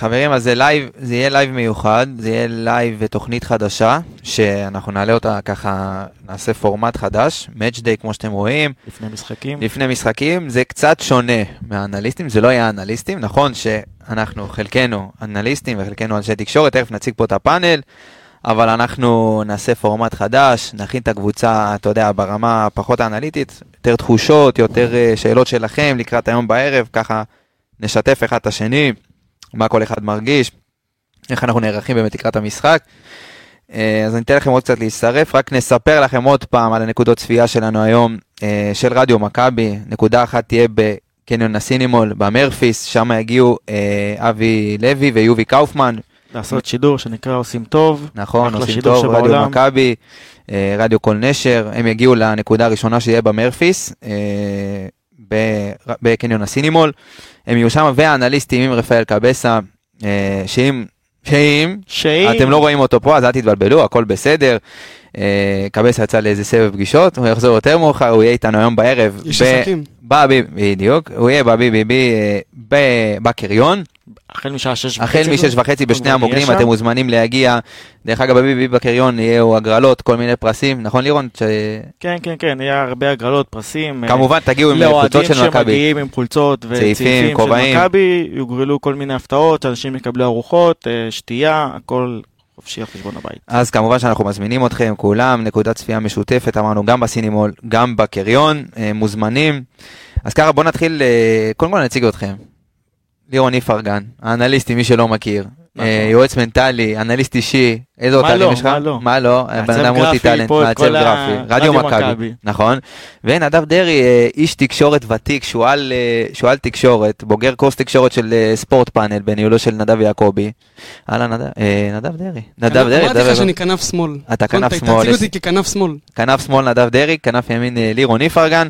חברים, אז זה live, זה יהיה live מיוחד, זה יהיה live ותוכנית חדשה, שאנחנו נעלה אותה ככה, נעשה פורמט חדש, Match Day כמו שאתם רואים, לפני משחקים. לפני משחקים, זה קצת שונה מהאנליסטים, זה לא יהיה אנליסטים, נכון שאנחנו, חלקנו אנליסטים וחלקנו אנשי תקשורת, תכף נציג פה את הפאנל, אבל אנחנו נעשה פורמט חדש, נכין את הקבוצה, אתה יודע, ברמה הפחות האנליטית, יותר תחושות, יותר אה, שאלות שלכם לקראת היום בערב, ככה נשתף אחד את השני, מה כל אחד מרגיש, איך אנחנו נערכים באמת לקראת המשחק. אה, אז אני אתן לכם עוד קצת להצטרף, רק נספר לכם עוד פעם על הנקודות צפייה שלנו היום אה, של רדיו מכבי. נקודה אחת תהיה בקניון הסינימול במרפיס, שם יגיעו אה, אבי לוי ויובי קאופמן. לעשות שידור שנקרא עושים טוב. נכון, עושים טוב, רדיו שבעולם. מכבי, אה, רדיו כל נשר, הם יגיעו לנקודה הראשונה שיהיה במרפיס, בקניון הסינימול. הם יהיו שם, והאנליסטים עם רפאל קבסה, אה, שאם, שאם, שאם... אתם לא רואים אותו פה, אז אל תתבלבלו, הכל בסדר. אה, קבסה יצא לאיזה סבב פגישות, הוא יחזור יותר מאוחר, הוא יהיה איתנו היום בערב. איש עסקים. בבי, בדיוק, הוא יהיה בבי-בי-בי אה, בקריון, החל משעה שש וחצי. החל משש וחצי בשני המוקדים, שם. אתם מוזמנים להגיע. דרך אגב, בבי-בי בקריון יהיו הגרלות, כל מיני פרסים, נכון לירון? ש- כן, כן, כן, יהיה הרבה הגרלות, פרסים. אה, כמובן תגיעו עם חולצות לאוהדים של מכבי. שמגיעים עם חולצות צעיפים, וצעיפים של. מכבי, יוגרלו כל מיני הפתעות, אנשים יקבלו ארוחות, אה, שתייה, הכל חופשי על חשבון הבית. אז כמובן שאנחנו מזמינים אתכם, כולם, נקודת צפייה משותפת, אמרנו גם בסינימול, גם בקריון, אה, מוזמנים. אז ככה בואו נתחיל, אה, קודם כל נציג אתכם. לירון איפרגן, האנליסטי, מי שלא מכיר, יועץ מנטלי, אנליסט אישי, איזה עוד תארים לא, יש לך? מה לא? מה לא? מעצב בן אדם מולטי טאלנט, מעצב גרפי, רדיו מכבי. נכון. ונדב דרעי, אה, איש תקשורת ותיק, שועל אה, תקשורת, בוגר קורס תקשורת של אה, ספורט פאנל בניהולו של נדב יעקבי. אהלן, נדב- אה, נדב דרעי. נדב דרעי, אמרתי נדב- לך שאני כנף שמאל. אתה כנף קונטה, שמאל, תציג אותי ככנף שמאל. כנף שמאל נדב דרעי, כנף ימין אה, לירון איפרגן.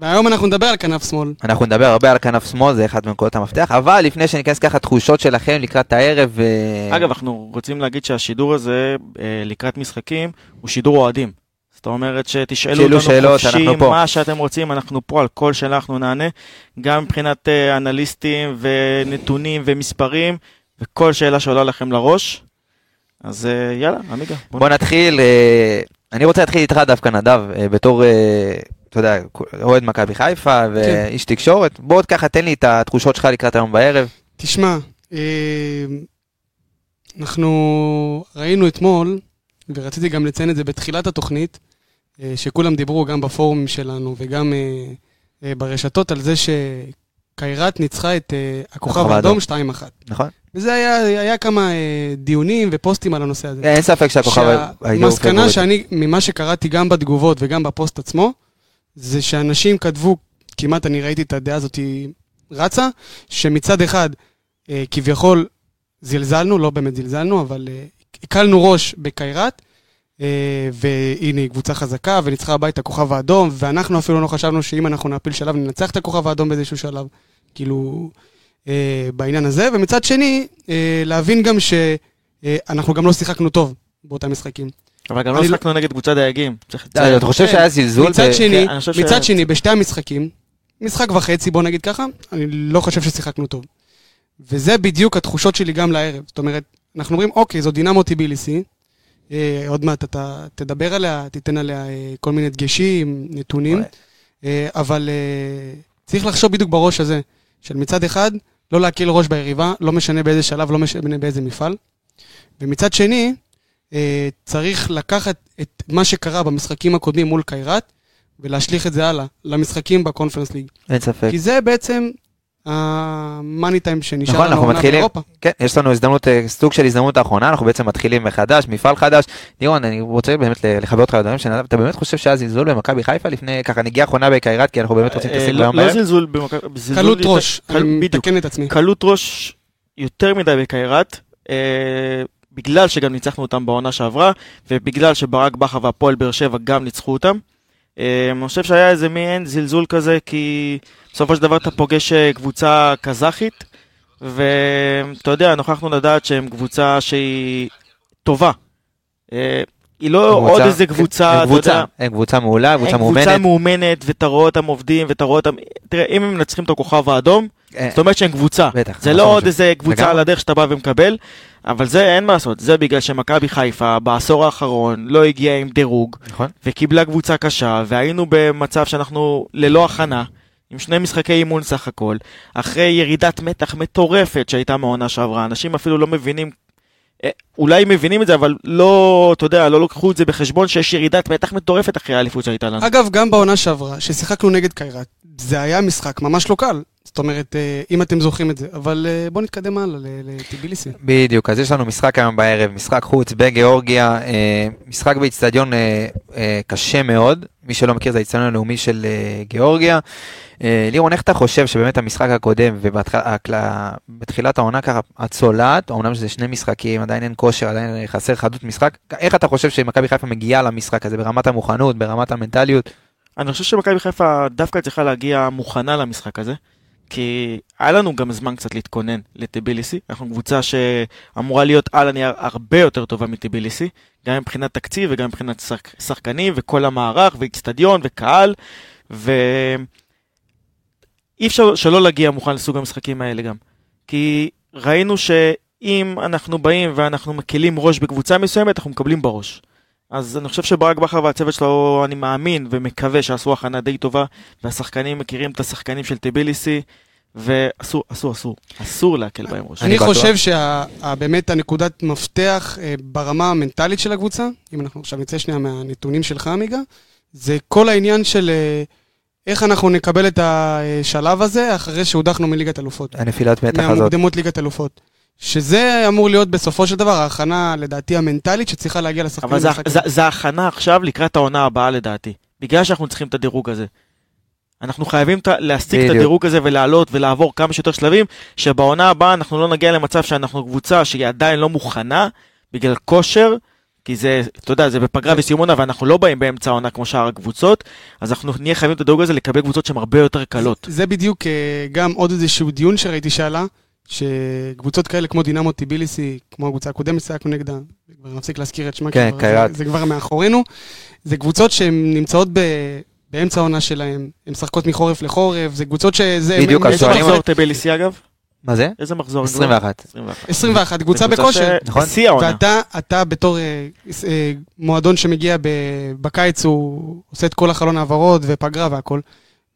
והיום אנחנו נדבר על כנף שמאל. אנחנו נדבר הרבה על כנף שמאל, זה אחד מנקודות המפתח, אבל לפני שניכנס ככה תחושות שלכם לקראת הערב... אה, אגב, אנחנו רוצים להגיד שהשידור הזה, אה, לקראת משחקים, הוא שידור אוהדים. זאת אומרת שתשאלו שאלו אותנו שאלות, חופשי. מה שאתם רוצים, אנחנו פה, על כל שאלה אנחנו נענה, גם מבחינת אה, אנליסטים ונתונים ומספרים, וכל שאלה שעולה לכם לראש. אז יאללה, עמיגה. בוא בוא נתחיל, אני רוצה להתחיל איתך דווקא נדב, בתור, אתה יודע, אוהד מכבי חיפה ואיש תקשורת, בוא עוד ככה תן לי את התחושות שלך לקראת היום בערב. תשמע, אה, אנחנו ראינו אתמול, ורציתי גם לציין את זה בתחילת התוכנית, אה, שכולם דיברו גם בפורומים שלנו וגם אה, ברשתות על זה שקיירת ניצחה את הכוכב האדום האדום. 2-1. נכון? וזה היה, היה כמה דיונים ופוסטים על הנושא הזה. אין ספק שהכוכב שהמסקנה. שאני, ממה שקראתי גם בתגובות וגם בפוסט עצמו, זה שאנשים כתבו, כמעט אני ראיתי את הדעה הזאת רצה, שמצד אחד אה, כביכול זלזלנו, לא באמת זלזלנו, אבל אה, הקלנו ראש בקיירת, אה, והנה היא קבוצה חזקה, וניצחה הבית הכוכב האדום, ואנחנו אפילו לא חשבנו שאם אנחנו נעפיל שלב ננצח את הכוכב האדום באיזשהו שלב, כאילו, אה, בעניין הזה, ומצד שני, אה, להבין גם שאנחנו גם לא שיחקנו טוב באותם משחקים. אבל גם לא לא- שיחקנו נגד קבוצת דייגים. אתה חושב כן. שהיה זלזול? מצד שני, כן, שני, בשתי המשחקים, משחק וחצי, בוא נגיד ככה, אני לא חושב ששיחקנו טוב. וזה בדיוק התחושות שלי גם לערב. זאת אומרת, אנחנו אומרים, אוקיי, זו דינמו טיביליסי, אה, עוד מעט אתה תדבר עליה, תיתן עליה אה, כל מיני דגשים, נתונים, אה, אבל אה, צריך לחשוב בדיוק בראש הזה, של מצד אחד, לא להקל ראש ביריבה, לא משנה באיזה שלב, לא משנה באיזה מפעל. ומצד שני, צריך לקחת את מה שקרה במשחקים הקודמים מול קיירת, ולהשליך את זה הלאה, למשחקים בקונפרנס ליג. אין ספק. כי זה בעצם המאני טיים שנשאר נכון, לנו מתחילים, באירופה. כן, יש לנו הזדמנות, אה, סוג של הזדמנות האחרונה, אנחנו בעצם מתחילים מחדש, מפעל חדש. לירון, אני רוצה באמת לכבד אותך על הדברים שנדב, אתה באמת חושב שהיה זלזול במכבי חיפה לפני ככה נגיעה אחרונה בקיירת, כי אנחנו באמת רוצים אה, להתעסק לא- ביום לא? זלזול במכבי, קלות יותר- ראש, אני. מתקן את עצמי. קלות ראש יותר מדי בקיירת, אה, בגלל שגם ניצחנו אותם בעונה שעברה, ובגלל שברק בכר והפועל באר שבע גם ניצחו אותם. אה, אני חושב שהיה איזה מעין זלזול כזה, כי בסופו של דבר אתה פוגש אה, קבוצה קזחית, ואתה יודע, נוכחנו לדעת שהם קבוצה שהיא טובה. היא לא עוד איזה קבוצה, הם אתה קבוצה, יודע. הם קבוצה מעולה, קבוצה הם קבוצה מאומנת. מאומנת, ואתה רואה אותם עובדים, ואתה רואה אותם... תראה, אם הם מנצחים את הכוכב האדום, אה, זאת אומרת שהם קבוצה. בטח. זה נכון, לא עוד משהו. איזה קבוצה. על הדרך שאתה בא ומקבל, אבל זה אין מה לעשות, זה בגלל שמכבי חיפה בעשור האחרון לא הגיעה עם דירוג, נכון. וקיבלה קבוצה קשה, והיינו במצב שאנחנו ללא הכנה, עם שני משחקי אימון סך הכל, אחרי ירידת מתח מטורפת שהייתה מהעונה שעברה, אנשים אפילו לא מבינים, אולי מבינים את זה, אבל לא, אתה יודע, לא לקחו את זה בחשבון שיש ירידת מתח מטורפת אחרי האליפות שהייתה לנו. אגב, גם בעונה שעברה, ששיחקנו נגד קיירת, זה היה משחק ממש לא קל. זאת אומרת, אה, אם אתם זוכרים את זה. אבל אה, בואו נתקדם הלאה ל- לטיביליסי. בדיוק, אז יש לנו משחק היום בערב, משחק חוץ בגיאורגיה, אה, משחק באיצטדיון קשה מאוד, מי שלא מכיר זה האיצטדיון הלאומי של גיאורגיה. לירון, איך אתה חושב שבאמת המשחק הקודם ובתחילת העונה ככה, הצולעת, אמנם שזה שני משחקים, עדיין אין כושר, עדיין חסר חדות משחק, איך אתה חושב שמכבי חיפה מגיעה למשחק הזה ברמת המוכנות, ברמת המנטליות? אני חושב שמכבי חיפה דווקא צריכה להגיע מוכנה למשחק הזה, כי היה לנו גם זמן קצת להתכונן לטיביליסי. אנחנו קבוצה שאמורה להיות על הנייר הרבה יותר טובה מטיביליסי, גם מבחינת תקציב וגם מבחינת שחק... שחקנים וכל המערך ואיצטדיון וקהל, ואי אפשר שלא להגיע מוכן לסוג המשחקים האלה גם. כי ראינו שאם אנחנו באים ואנחנו מקלים ראש בקבוצה מסוימת, אנחנו מקבלים בראש. אז אני חושב שברק בכר והצוות שלו, אני מאמין ומקווה שעשו הכנה די טובה, והשחקנים מכירים את השחקנים של טיביליסי, ואסור, אסור, אסור, אסור להקל בהם ראש. אני. חושב שבאמת הנקודת מפתח אה, ברמה המנטלית של הקבוצה, אם אנחנו עכשיו נצא שנייה מהנתונים שלך, עמיגה, זה כל העניין של אה, איך אנחנו נקבל את השלב הזה אחרי שהודחנו מליגת אלופות. הנפילת מתח הזאת. מהמוקדמות ליגת אלופות. שזה אמור להיות בסופו של דבר ההכנה, לדעתי, המנטלית שצריכה להגיע לשחקנים. אבל זה, הכנה עכשיו לקראת העונה הבאה לדעתי. בגלל שאנחנו צריכים את הדירוג הזה. אנחנו חייבים ה- להשיג את. הדירוג הזה ולעלות ולעבור כמה שיותר שלבים, שבעונה הבאה אנחנו לא נגיע למצב שאנחנו קבוצה שהיא עדיין לא מוכנה בגלל כושר, כי זה, אתה יודע, זה בפגרה וסיום עונה ואנחנו לא באים באמצע העונה כמו שאר הקבוצות, אז אנחנו נהיה חייבים את הדירוג הזה לקבל קבוצות שהן הרבה יותר קלות. זה בדיוק אה, גם עוד איזשהו דיון שראיתי שעלה, שקבוצות כאלה כמו דינמו טיביליסי, כמו הקבוצה הקודמת שיחקנו נגדה, כבר נפסיק להזכיר את שמה, כן, כבר-. זה, זה כבר מאחורינו, זה קבוצות שהן נמצאות ב, באמצע העונה שלהן, הן משחקות מחורף לחורף, זה קבוצות שזה... בדיוק, אז איזה שואלים- מחזור טביליסי אגב? מה זה? איזה מחזור? 21. 21. 21, קבוצה בכושר. ש- נכון. בשיא העונה. ואתה, אתה בתור אה, אה, מועדון שמגיע ב, בקיץ, הוא עושה את כל החלון העברות ופגרה והכל,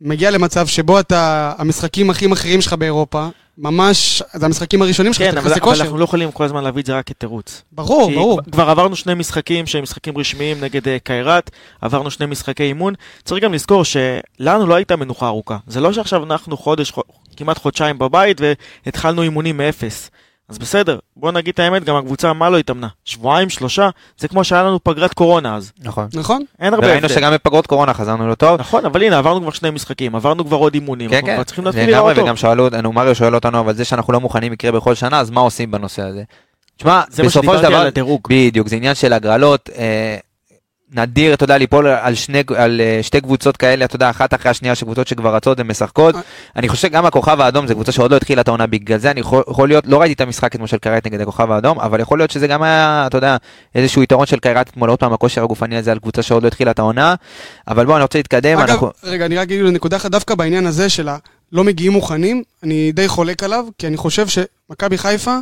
מגיע למצב שבו אתה, המשחקים הכי מכריעים שלך באירופה, ממש, זה המשחקים הראשונים שלך, כן, אבל, אבל לכושר. אנחנו לא יכולים כל הזמן להביא את זה רק כתירוץ. ברור, כי ברור. כבר- כבר עברנו שני משחקים שהם משחקים רשמיים נגד אה, קיירת, עברנו שני משחקי אימון. צריך גם לזכור שלנו לא הייתה מנוחה ארוכה. זה לא שעכשיו אנחנו חודש, חו- כמעט חודשיים בבית והתחלנו אימונים מאפס. אז בסדר, בוא נגיד את האמת, גם הקבוצה מה לא התאמנה? שבועיים, שלושה? זה כמו שהיה לנו פגרת קורונה אז. נכון. נכון? אין הרבה הבדל. שגם בפגרות קורונה חזרנו לא טוב. נכון, אבל הנה, עברנו כבר שני משחקים, עברנו כבר עוד אימונים, כן, כן, צריכים להתחיל לראות טוב. וגם שאלו, נו, מריו שואל אותנו, אבל זה שאנחנו לא מוכנים יקרה בכל שנה, אז מה עושים בנושא הזה? תשמע, זה מה בסופו של שדיברתי דבר, על הדירוג. בדיוק, זה עניין של הגרלות. אה, נדיר, אתה יודע, ליפול על, שני, על אה, שתי קבוצות כאלה, אתה יודע, אחת אחרי השנייה, של קבוצות שכבר רצות ומשחקות. אה. אני חושב שגם הכוכב האדום זה קבוצה שעוד לא התחילה את העונה, בגלל זה אני יכול, יכול להיות, לא ראיתי את המשחק אתמול של קיירת נגד הכוכב האדום, אבל יכול להיות שזה גם היה, אתה יודע, איזשהו יתרון של קיירת אתמול, עוד פעם הכושר הגופני הזה על קבוצה שעוד לא התחילה את העונה. אבל בואו, אני רוצה להתקדם, אגב, אנחנו... רגע, אני רק אגיד לו נקודה אחת, דווקא בעניין הזה של הלא מגיעים מוכנים, אני די חולק עליו, כי אני חושב שמכבי חיפה,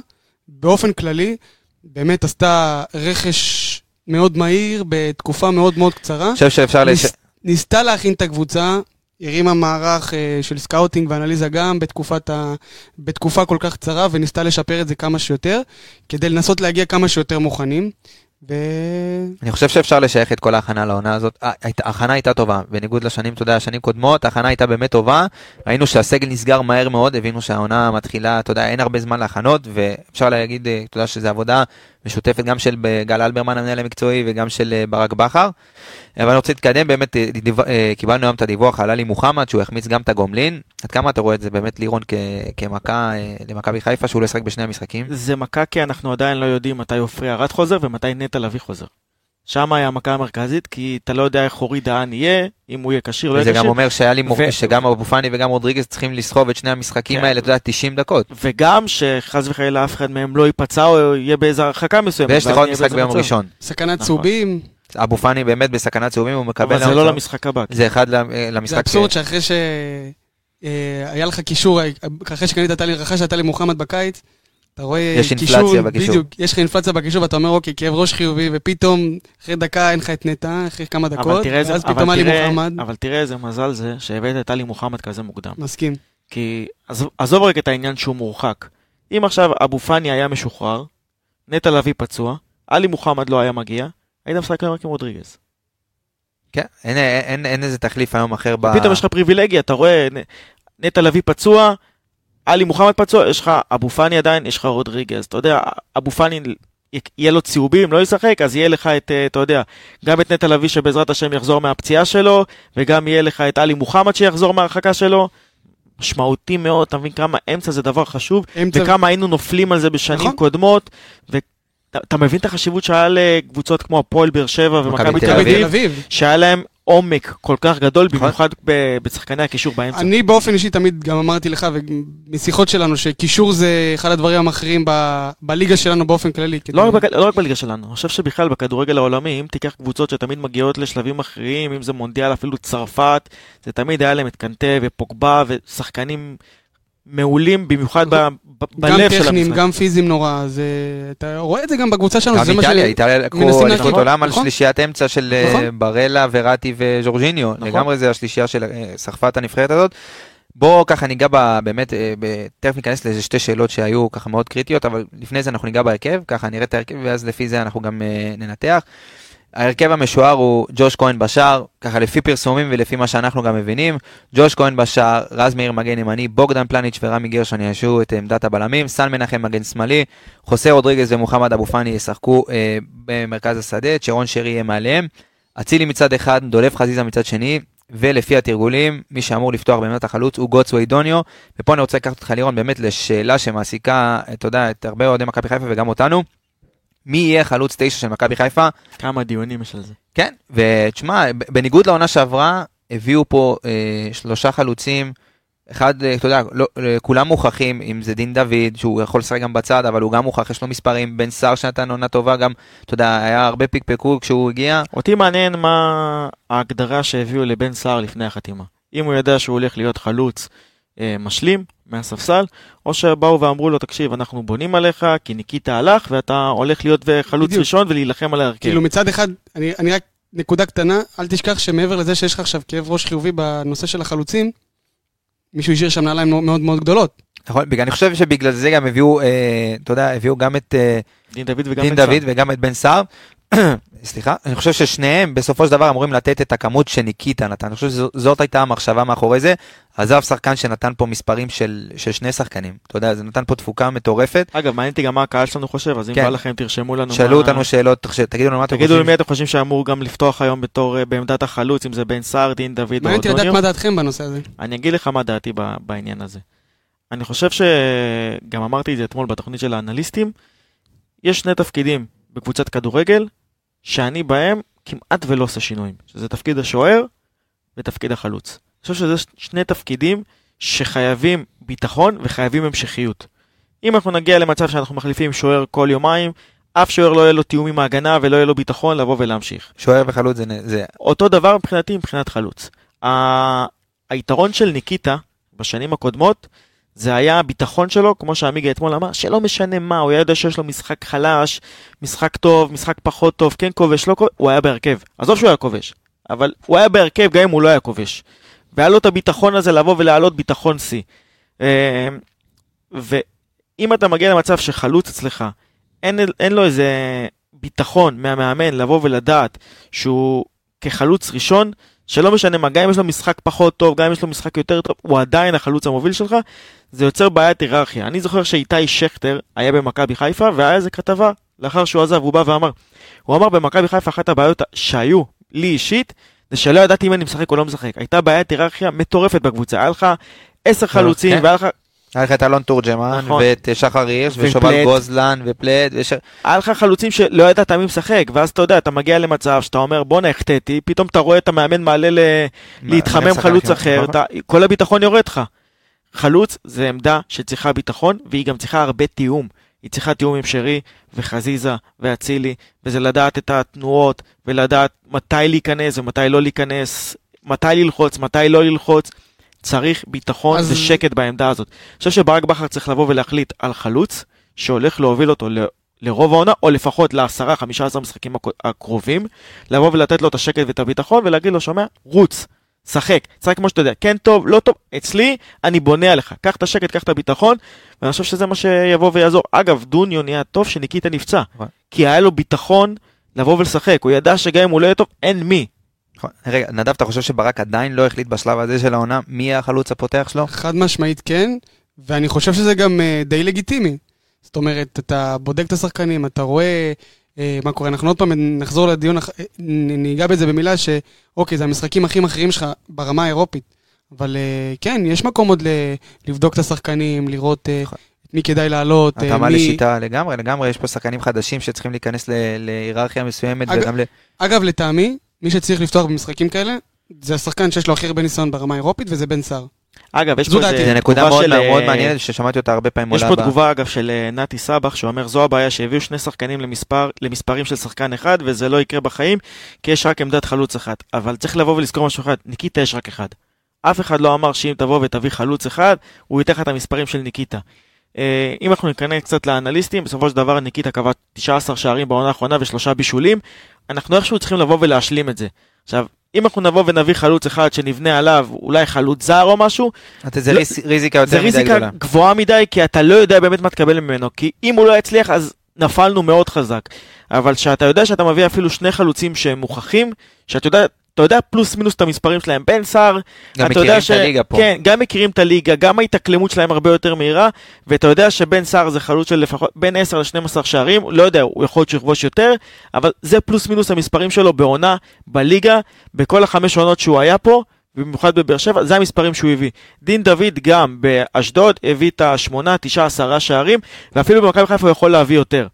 באופן כללי, באמת עשתה רכש מאוד מהיר, בתקופה מאוד מאוד קצרה. אני חושב שאפשר... לש... ניס, ניסתה להכין את הקבוצה, הרימה מערך אה, של scouting ואנליזה גם בתקופת ה, בתקופה כל כך קצרה, וניסתה לשפר את זה כמה שיותר, כדי לנסות להגיע כמה שיותר מוכנים. ו... אני חושב שאפשר לשייך את כל ההכנה לעונה הזאת. אה, ההכנה הייתה טובה, בניגוד לשנים, אתה יודע, שנים קודמות, ההכנה הייתה באמת טובה. ראינו שהסגל נסגר מהר מאוד, הבינו שהעונה מתחילה, אתה יודע, אין הרבה זמן להכנות, ואפשר להגיד, אה, אתה יודע, שזו עבודה משותפת גם של אה, גל אלברמן, המנהל המקצועי, וגם של ברק בכר. אבל אני רוצה להתקדם, באמת, קיבלנו היום את הדיווח על עלי מוחמד, שהוא החמיץ גם את הגומלין. עד כמה אתה רואה את זה באמת, לירון, כ- כמכה למכבי חיפה, שהוא לא ישחק בשני המשחקים? זה מכה כי אנחנו עדיין לא יודעים מתי עופרי ארד חוזר ומתי נטע לביא חוזר. שם היה המכה המרכזית, כי אתה לא יודע איך אורי דהן יהיה, אם הוא יהיה כשיר, לא וזה יהיה גם כשיר. אומר שהיה לי מור- ו- שגם אבו פאני וגם רודריגז צריכים לסחוב את שני המשחקים כן. האלה, אתה יודע, 90 דקות. וגם שחס וחלילה אף אחד מהם לא ייפצע או יהיה באיזו הרחקה מסוימת. ויש לך עוד משחק ביום מצב. ראשון. סכנת נכון. צהובים. אבו פאני באמת בסכנת צהובים, הוא מקבל... אבל זה לא. למשחק הבא. זה אחד ל- זה למשחק... אבסורד שאחרי שהיה לך קישור, אחרי שקנית טלי, רכשת טלי מוחמד בקיץ, אתה רואה יש קישור, אינפלציה בקישור. בדיוק, יש לך אינפלציה בקישור ואתה אומר אוקיי, כאב ראש חיובי, ופתאום אחרי דקה אין לך את נטע, אחרי כמה אבל דקות, ואז אבל פתאום עלי מוחמד, אבל תראה איזה מזל זה שהבאת את עלי מוחמד כזה מוקדם. מסכים. כי עזוב- עזוב רק את העניין שהוא מורחק. אם עכשיו אבו פאני היה משוחרר, נטע לביא פצוע, עלי מוחמד לא היה מגיע, היית משחק היום רק עם רודריגז. כן, אין- אין- אין- אין איזה תחליף היום אחר ב... פתאום יש לך פריבילגיה, אתה רואה נ- נטע לביא פצוע, עלי מוחמד פצוע, יש לך אבו פאני עדיין, יש לך רודריגז. אתה יודע, אבו פאני, יהיה לו צהובים, לא ישחק, אז יהיה לך את, אה, אתה יודע, גם את נטע לביא שבעזרת השם יחזור מהפציעה שלו, וגם יהיה לך את עלי מוחמד שיחזור מההרחקה שלו. משמעותי מאוד, אתה מבין כמה אמצע זה דבר חשוב, אמצע- וכמה היינו נופלים על זה בשנים נכון. קודמות, ואתה אתה מבין את החשיבות שהיה לקבוצות כמו הפועל באר שבע ומכבי תל אביב. שהיה להם עומק כל כך גדול, נכון. במיוחד ב- בשחקני הקישור באמצע. אני באופן אישי תמיד גם אמרתי לך, ומשיחות שלנו, שקישור זה אחד הדברים המכריעים ב- בליגה שלנו באופן כללי. לא רק, לא רק בליגה שלנו, אני חושב שבכלל בכדורגל העולמי, אם תיקח קבוצות שתמיד מגיעות לשלבים מכריעים, אם זה מונדיאל, אפילו צרפת, זה תמיד היה להם את קנטה ופוגבה ושחקנים מעולים, במיוחד ב- ב- גם בלב של טכניים, המשחק. גם פיזיים נורא, זה... אתה רואה את זה גם בקבוצה שלנו, גם זה מה איטליה, שאני... איטליה מנסים לקחו אליפות עולם על נכון. שלישיית אמצע של אה, נכון. ברלה, וראטי וז'ורג'יניו. נכון. לגמרי זה השלישייה של אה, סחפה את הנבחרת הזאת. בואו ככה ניגע ב- באמת, אה, ב- תכף ניכנס לאיזה שתי שאלות שהיו ככה מאוד קריטיות, אבל לפני זה אנחנו ניגע בהרכב, ככה נראה את ההרכב, ואז לפי זה אנחנו גם ננתח. ההרכב המשוער הוא ג'וש כהן בשער, ככה לפי פרסומים ולפי מה שאנחנו גם מבינים, ג'וש כהן בשער, רז מאיר מגן ימני, בוגדן פלניץ' ורמי גרשון יאשרו את עמדת הבלמים, סן מנחם מגן שמאלי, חוסה רודריגז ומוחמד אבו פאני ישחקו אה, במרכז השדה, צ'רון שרי יהיה מעליהם, אצילי מצד אחד, דולב חזיזה מצד שני, ולפי התרגולים, מי שאמור לפתוח בעמדת החלוץ הוא גוטסווי דוניו, ופה אני רוצה לקחת אותך לירון באמת לשאלה שמעסיקה, אתה יודע, את הרבה אוהדי מכבי חיפה וגם אותנו. מי יהיה חלוץ תשע של מכבי חיפה? כמה דיונים יש על זה. כן, ותשמע, בניגוד לעונה שעברה, הביאו פה אה, שלושה חלוצים, אחד, אה, אתה יודע, לא, אה, כולם מוכחים, אם זה דין דוד, שהוא יכול לשחק גם בצד, אבל הוא גם מוכח, יש לו מספרים, בן סער שנתן עונה טובה, גם, אתה יודע, היה הרבה פיקפקו כשהוא הגיע. אותי מעניין מה ההגדרה שהביאו לבן סער לפני החתימה. אם הוא יודע שהוא הולך להיות חלוץ משלים מהספסל, או שבאו ואמרו לו, תקשיב, אנחנו בונים עליך, כי ניקיטה הלך, ואתה הולך להיות חלוץ בדיוק. ראשון ולהילחם על ההרכב. כאילו מצד אחד, אני, אני רק, נקודה קטנה, אל תשכח שמעבר לזה שיש לך עכשיו כאב ראש חיובי בנושא של החלוצים, מישהו השאיר שם נעליים מאוד מאוד, מאוד גדולות. נכון, בגלל- אני חושב שבגלל זה גם הביאו, אה, אתה יודע, הביאו גם את אה, דין דוד וגם דין. דוד וגם את בן סער. סליחה, אני חושב ששניהם בסופו של דבר אמורים לתת את הכמות שניקיטה נתן, אני חושב שזאת הייתה המחשבה מאחורי זה. עזב שחקן שנתן פה מספרים של, של שני שחקנים, אתה יודע, זה נתן פה תפוקה מטורפת. אגב, מעניין אותי גם מה הקהל שלנו חושב, אז אם כן. בא לכם תרשמו לנו שאלו מה... אותנו שאלות, תחש- תגידו לנו מה אתם תגידו חושבים. למי אתם חושבים שאמור גם לפתוח היום בתור אה, בעמדת החלוץ, אם זה בן סער, דין דוד או מעניין אותי לדעת. מה דעתכם בנושא הזה. אני אגיד לך מה דעתי ב- בעניין הזה. אני חושב שגם אמרתי את זה אתמול בתוכנית של האנליסטים, יש שני תפקידים בקבוצת כדורגל, שאני בהם כמעט ולא עושה שינויים, שזה תפקיד השוער ותפקיד החלוץ. אני חושב שזה שני תפקידים שחייבים ביטחון וחייבים המשכיות. אם אנחנו נגיע למצב שאנחנו מחליפים שוער כל יומיים, אף שוער לא יהיה לו תיאום עם ההגנה ולא יהיה לו ביטחון לבוא ולהמשיך. שוער וחלוץ זה, זה אותו דבר מבחינתי מבחינת חלוץ. ה- היתרון של ניקיטה בשנים הקודמות זה היה הביטחון שלו, כמו שעמיגה אתמול אמר, שלא משנה מה, הוא היה יודע שיש לו משחק חלש, משחק טוב, משחק פחות טוב, כן כובש, לא כובש, הוא היה בהרכב. עזוב שהוא היה כובש, אבל הוא היה בהרכב גם אם הוא לא היה כובש. והיה לו את הביטחון הזה לבוא ולהעלות ביטחון שיא. אה, ואם אתה מגיע למצב שחלוץ אצלך, אין, אין לו איזה ביטחון מהמאמן לבוא ולדעת שהוא כחלוץ ראשון, שלא משנה מה, גם אם יש לו משחק פחות טוב, גם אם יש לו משחק יותר טוב, הוא עדיין החלוץ המוביל שלך, זה יוצר בעיית היררכיה. אני זוכר שאיתי שכטר היה במכבי חיפה, והיה איזה כתבה, לאחר שהוא עזב, הוא בא ואמר, הוא אמר במכבי חיפה אחת הבעיות שהיו לי אישית, זה שלא ידעתי אם אני משחק או לא משחק. הייתה בעיית היררכיה מטורפת בקבוצה, היה לך עשר חלוצים, כן. והיה לך היה לך את אלון תורג'מן, נכון. ואת שחר הירש. ושובל גוזלן, ופלד, וש... היה לך חלוצים שלא ידעת מי משחק, ואז אתה יודע, אתה מגיע למצב שאתה אומר, בואנה, החטאתי, פתאום אתה רואה את המאמן מעלה ל... להתחמם חלוץ אחר, אחר, נכון. אתה, כל הביטחון יורד לך. חלוץ זה עמדה שצריכה ביטחון, והיא גם צריכה הרבה תיאום. היא צריכה תיאום עם שרי וחזיזה ואצילי, וזה לדעת את התנועות, ולדעת מתי להיכנס ומתי לא להיכנס, מתי ללחוץ, מתי לא ללחוץ. צריך ביטחון אז- ושקט בעמדה הזאת. אני חושב שברק בכר צריך לבוא ולהחליט על חלוץ שהולך להוביל אותו ל- לרוב העונה, או לפחות לעשרה, חמישה עשר משחקים הקרובים, לבוא ולתת לו את השקט ואת הביטחון ולהגיד לו, שומע, רוץ, שחק, שחק כמו שאתה יודע, כן טוב, לא טוב, אצלי, אני בונה עליך, קח את השקט, קח את הביטחון, ואני חושב שזה מה שיבוא ויעזור. אגב, דוניו נהיה טוב שניקיטה נפצע, נכון. כי היה לו ביטחון לבוא ולשחק, הוא ידע שגם אם הוא לא יהיה טוב, אין מי. נכון. רגע, נדב, אתה חושב שברק עדיין לא החליט בשלב הזה של העונה מי יהיה החלוץ הפותח שלו? חד משמעית כן, ואני חושב שזה גם אה, די לגיטימי. זאת אומרת, אתה בודק את השחקנים, אתה רואה אה, מה קורה. אנחנו עוד פעם נחזור לדיון, אה, ניגע בזה במילה שאוקיי, זה המשחקים הכי מכריעים שלך ברמה האירופית. אבל כן, יש מקום עוד לבדוק את השחקנים, לראות נכון. את מי כדאי לעלות. אה, התאמה מי- לשיטה לגמרי, לגמרי, יש פה שחקנים חדשים שצריכים להיכנס להיררכיה מסוימת אגב- וגם ל... אגב, לטעמי, מי שצריך לפתוח במשחקים כאלה, זה השחקן שיש לו הכי הרבה ניסיון ברמה האירופית, וזה בן סער. אגב, יש פה. איזה זה נקודה מאוד של, מאוד אה, מעניינת ששמעתי אותה הרבה פעמים יש פה תגובה אגב של אה, נתי סבח שאומר זו הבעיה שהביאו שני שחקנים למספר, למספרים של שחקן אחד וזה לא יקרה בחיים כי יש רק עמדת חלוץ אחת אבל צריך לבוא ולזכור משהו אחד ניקיטה יש רק אחד. אף אחד לא אמר שאם תבוא ותביא חלוץ אחד הוא ייתן לך את המספרים של ניקיטה. אה, אם אנחנו ניכנס קצת לאנליסטים בסופו של דבר ניקיטה קבע 19 שערים בעונה האחרונה ושלושה בישולים אנחנו איכשהו צריכים לבוא ולהשלים את זה. עכשיו אם אנחנו נבוא ונביא חלוץ אחד שנבנה עליו אולי חלוץ זר או משהו אתה- זה לא- ריז- ריזיקה זה יותר מדי ריזיקה גדולה. גבוהה מדי, כי אתה לא יודע באמת מה תקבל ממנו, כי אם הוא לא יצליח אז נפלנו מאוד חזק. אבל כשאתה יודע שאתה מביא אפילו שני חלוצים שהם מוכחים, שאתה יודע, אתה יודע פלוס מינוס את המספרים שלהם, בן סער, אתה יודע ש... כן, גם מכירים את הליגה, גם ההתאקלמות שלהם הרבה יותר מהירה, ואתה יודע שבן סער זה חלוץ של לפחות בין 10 ל-12 שערים, לא יודע, הוא יכול להיות שיכבוש יותר, אבל זה פלוס מינוס המספרים שלו בעונה, בליגה, בכל החמש עונות שהוא היה פה, ובמיוחד בבאר שבע, זה המספרים שהוא הביא. דין דוד גם באשדוד הביא את השמונה, תשעה, עשרה שערים, ואפילו במכבי חיפה הוא יכול להביא יותר.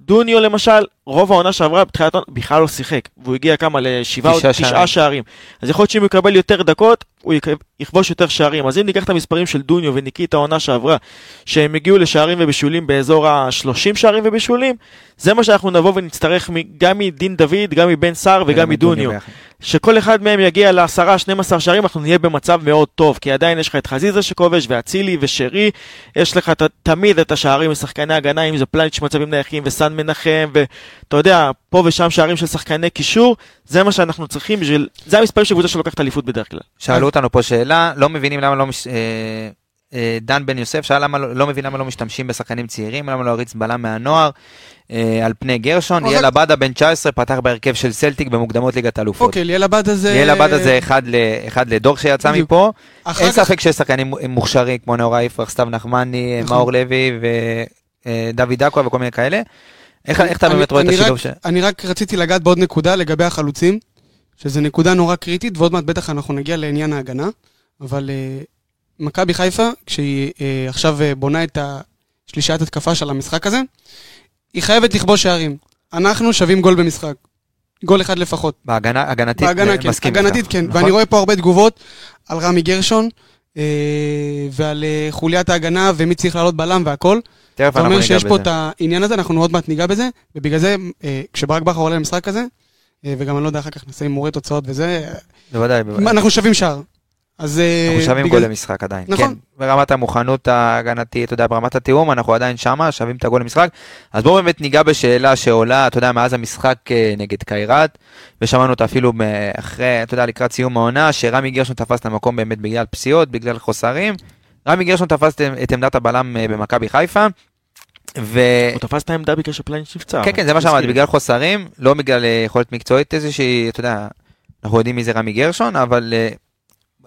דוניו למשל, רוב העונה שעברה בתחילת העונה בכלל לא שיחק, והוא הגיע כמה לשבעה או תשעה שערים. אז יכול להיות שאם הוא יקבל יותר דקות, הוא יכבוש יותר שערים. אז אם ניקח את המספרים של דוניו וניקיטה העונה שעברה, שהם הגיעו לשערים ובישולים באזור ה-30 שערים ובישולים, זה מה שאנחנו נבוא ונצטרך גם מדין דוד, גם מבן סער וגם מדוניו. שכל אחד מהם יגיע לעשרה, 12 שערים, אנחנו נהיה במצב מאוד טוב, כי עדיין יש לך את חזיזה שכובש, ואצילי ושרי, יש לך את, תמיד את השערים משחקני הגנה, אם זה פלניץ' מצבים נייחים, וסן מנחם, ואתה יודע, פה ושם שערים של שחקני קישור, זה מה שאנחנו צריכים בשביל, זה המספרים של קבוצה שלוקחת אליפות בדרך כלל. שאלו אותנו פה שאלה, לא מבינים למה לא... מש... אה, אה, דן בן יוסף שאל למה לא, לא מבין למה לא משתמשים בשחקנים צעירים, למה לא הריץ בלם מהנוער אה, על פני גרשון. אוקיי. ליאל עבדה בן 19 פתח בהרכב של סלטיק במוקדמות ליגת האלופות. אוקיי, ליאל עבדה זה... ליאל עבדה זה אחד, ל... אחד לדור שיצא בדיוק. מפה. אחר אין כך- ספק שיש שחקנים מוכשרים כמו נאורה יפרח, סתיו נחמני, נכון. מאור לוי ודוד דקו וכל מיני כאלה. איך, איך אתה אני- באמת רואה את השילוב ש... אני רק רציתי לגעת בעוד נקודה לגבי החלוצים, שזו נקודה נורא קריטית, ועוד מעט בטח אנחנו נגיע לעניין ההגנה, אבל אה, מכבי חיפה, כשהיא אה, עכשיו אה, בונה את השלישיית התקפה של המשחק הזה, היא חייבת לכבוש שערים. אנחנו שווים גול במשחק. גול אחד לפחות. בהגנה, הגנתית, בהגנה, כן. מסכים איתך, הגנתית, כן. נכון? ואני רואה פה הרבה תגובות על רמי גרשון, אה, ועל אה, חוליית ההגנה, ומי צריך לעלות בלם והכל. תכף אנחנו אומר ניגע שיש פה בזה. את העניין הזה, אנחנו עוד מעט ניגע בזה, ובגלל זה, אה, כשברק בכר עולה למשחק הזה, אה, וגם אני לא יודע, אחר כך נעשה הימורי תוצאות וזה, אה, בוודאי, בוודאי. אנחנו שווים שער. אז... אנחנו שווים בגלל- גול למשחק עדיין. נכון. כן, ברמת המוכנות ההגנתית, אתה יודע, ברמת התיאום, אנחנו עדיין שמה, שווים את הגול למשחק. אז בואו באמת ניגע בשאלה שעולה, אתה יודע, מאז המשחק נגד קיירת, ושמענו אותה אפילו אחרי, אתה יודע, לקראת סיום העונה, שרמי גרשון תפס את המקום באמת בגלל פציעות, בגלל חוסרים. רמי גרשון תפס את- עמדת הבלם במכבי חיפה. ו... הוא תפס את העמדה בגלל שפלניץ' נפצע. כן, כן, זה מה שאמרתי, בגלל חוסרים, לא בגלל אה, יכולת מקצועית איזושהי, אתה יודע, אנחנו יודעים מי זה רמי גרשון, אבל אה,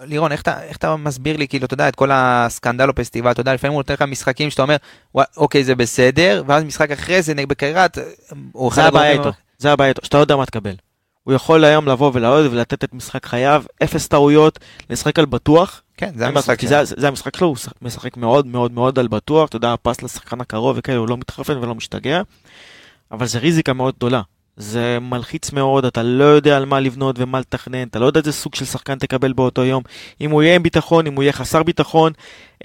לירון, איך אתה, איך אתה מסביר לי, כאילו, אתה יודע, את כל הסקנדל או פסטיבל, אתה יודע, לפעמים הוא נותן לך משחקים שאתה אומר, "וואי, אוקיי, זה בסדר, ואז משחק אחרי זה, נגד בקיירת, אה, הוא זה הבעיה איתו, זה הבעיה איתו, שאתה לא יודע מה תקבל. הוא יכול היום לבוא ולעוד ולתת את משחק חייו, אפס טעויות, לשחק על בטוח, כן, זה המשחק כי. זה, זה המשחק שלו, הוא שח- משחק מאוד מאוד מאוד על בטוח, אתה יודע, פס לשחקן הקרוב וכאלה, הוא לא מתחרפן ולא משתגע, אבל זה ריזיקה מאוד גדולה. זה מלחיץ מאוד, אתה לא יודע על מה לבנות ומה לתכנן, אתה לא יודע איזה סוג של שחקן תקבל באותו יום, אם הוא יהיה עם ביטחון, אם הוא יהיה חסר ביטחון.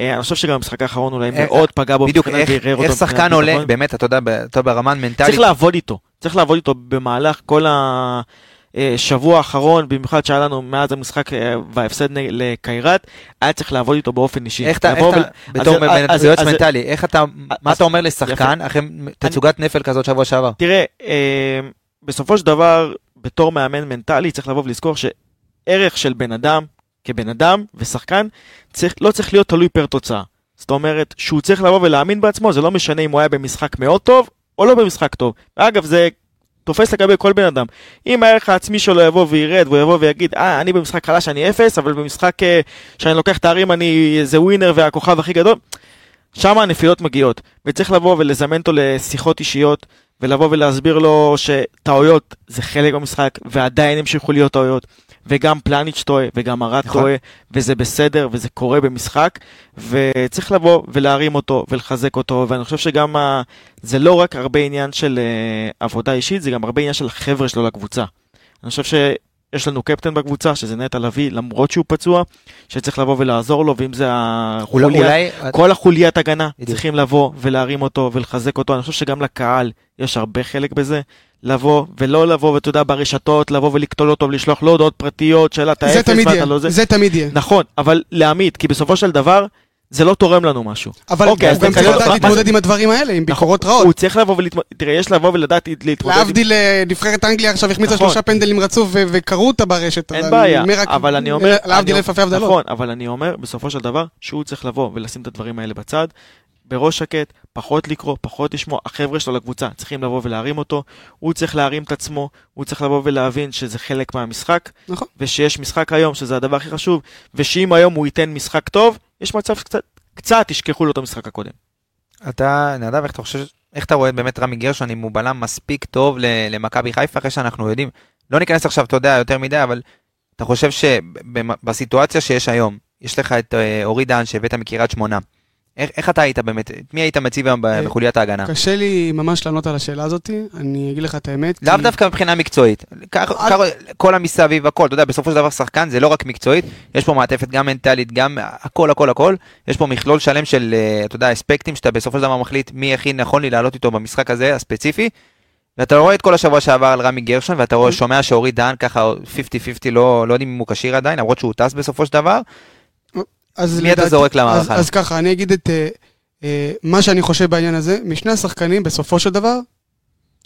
אה, אני חושב שגם המשחק האחרון אולי אה, מאוד פגע בו בדיוק, איך- איך מבחינת שחקן עולה, ביטחון. באמת, אתה יודע, אתה ברמה המנטלית, צריך לעבוד איתו, צריך לעבוד איתו במהלך כל השבוע האחרון, במיוחד שהיה לנו מאז המשחק אה, וההפסד נג- לקיירת, היה צריך לעבוד איתו באופן אישי. איך אתה, בתור יועץ מנטלי, איך אתה, מה אתה אומר לשחקן אחרי תצוגת נפל כזאת שבוע שעבר? תראה, אה, בסופו של דבר, בתור מאמן מנטלי, צריך לבוא ולזכור שערך של בן אדם, כבן אדם ושחקן, צריך, לא צריך להיות תלוי פר תוצאה. זאת אומרת, שהוא צריך לבוא ולהאמין בעצמו, זה לא משנה אם הוא היה במשחק מאוד טוב, או לא במשחק טוב. אגב, זה תופס לגבי כל בן אדם. אם הערך העצמי שלו יבוא וירד, והוא יבוא ויגיד, אה, אני במשחק חלש אני אפס, אבל במשחק אה, שאני לוקח תארים אני איזה ווינר והכוכב הכי גדול, שם הנפילות מגיעות. וצריך לבוא ולזמן אותו לשיחות אישיות, ולבוא ולהסביר לו שטעויות זה חלק במשחק, ועדיין ימשיכו להיות טעויות. וגם פלניץ' טועה, וגם ארד נכון. טועה, וזה בסדר, וזה קורה במשחק, וצריך לבוא ולהרים אותו, ולחזק אותו, ואני חושב שגם ה... זה לא רק הרבה עניין של uh, עבודה אישית, זה גם הרבה עניין של החבר'ה שלו לקבוצה. אני חושב שיש לנו קפטן בקבוצה, שזה נטע לביא, למרות שהוא פצוע, שצריך לבוא ולעזור לו, ואם זה החוליה, אולי, כל החוליית הגנה בדיוק. צריכים לבוא ולהרים אותו ולחזק אותו. אני חושב שגם לקהל יש הרבה חלק בזה. לבוא ולא לבוא, ואתה יודע, ברשתות, לבוא ולקטול אותו ולשלוח לו הודעות פרטיות, שאלה אתה זה אפס תמיד ואתה יהיה, לא זה. זה תמיד יהיה. נכון, אבל להעמיד, כי בסופו של דבר, זה לא תורם לנו משהו. אבל אוקיי, הוא גם צריך לדעת להתמודד עם הדברים האלה, עם ביקורות רעות. הוא צריך לבוא ולהתמודד, תראה, יש לבוא ולדעת להתמודד עם... להבדיל, אה, נבחרת אנגליה עכשיו החמיצה נכון. שלושה פנדלים רצוף וקראו אותה ברשת. אין בעיה, אומר רק- אבל אני אומר... להבדיל אלף אלפי הבדלות. נכון, אבל אני אומר, בסופו של דבר, שהוא צריך לבוא ולשים את הדברים האלה בצד, בראש שקט, פחות לקרוא, פחות לשמוע, החבר'ה שלו לקבוצה צריכים לבוא ולהרים אותו, הוא צריך להרים את עצמו, הוא צריך לבוא ולהבין שזה חלק מהמשחק, נכון. ושיש משחק היום, שזה הדבר הכי חשוב, ושאם היום הוא ייתן משחק טוב, יש מצב שקצת, קצת ישכחו לו את המשחק הקודם. אתה, נדב, איך אתה חושב, איך אתה רואה באמת רמי גרשון אם הוא בלם מספיק טוב למכבי חיפה אחרי שאנחנו יודעים, לא ניכנס עכשיו, אתה יודע, יותר מדי, אבל אתה חושב שבסיטואציה שיש היום, יש לך את אה, אורי דהן שהבאת מקריית שמונה, איך, איך אתה היית באמת, את מי היית מציב היום אה, בחוליית ההגנה? קשה לי ממש לענות על השאלה הזאת, אני אגיד לך את האמת. לאו כי- דווקא מבחינה מקצועית, כך- אל- כך- כל המסביב, הכל, אתה יודע, בסופו של דבר שחקן זה לא רק מקצועית, יש פה מעטפת גם מנטלית, גם הכל, הכל, הכל, יש פה מכלול שלם של, אה, אתה יודע, אספקטים שאתה בסופו של דבר מחליט מי הכי נכון לי לעלות איתו במשחק הזה, הספציפי, ואתה רואה את כל השבוע שעבר על רמי גרשון, ואתה רואה, שומע שאורי דהן ככה 50-50, לא לא יודעים אם הוא כשיר עדיין, למרות שהוא טס בסופו של דבר, אז מי אתה לדעתי- זורק למערכה? אז- אז ככה, אני אגיד את אה, אה, מה שאני חושב בעניין הזה. משני השחקנים, בסופו של דבר,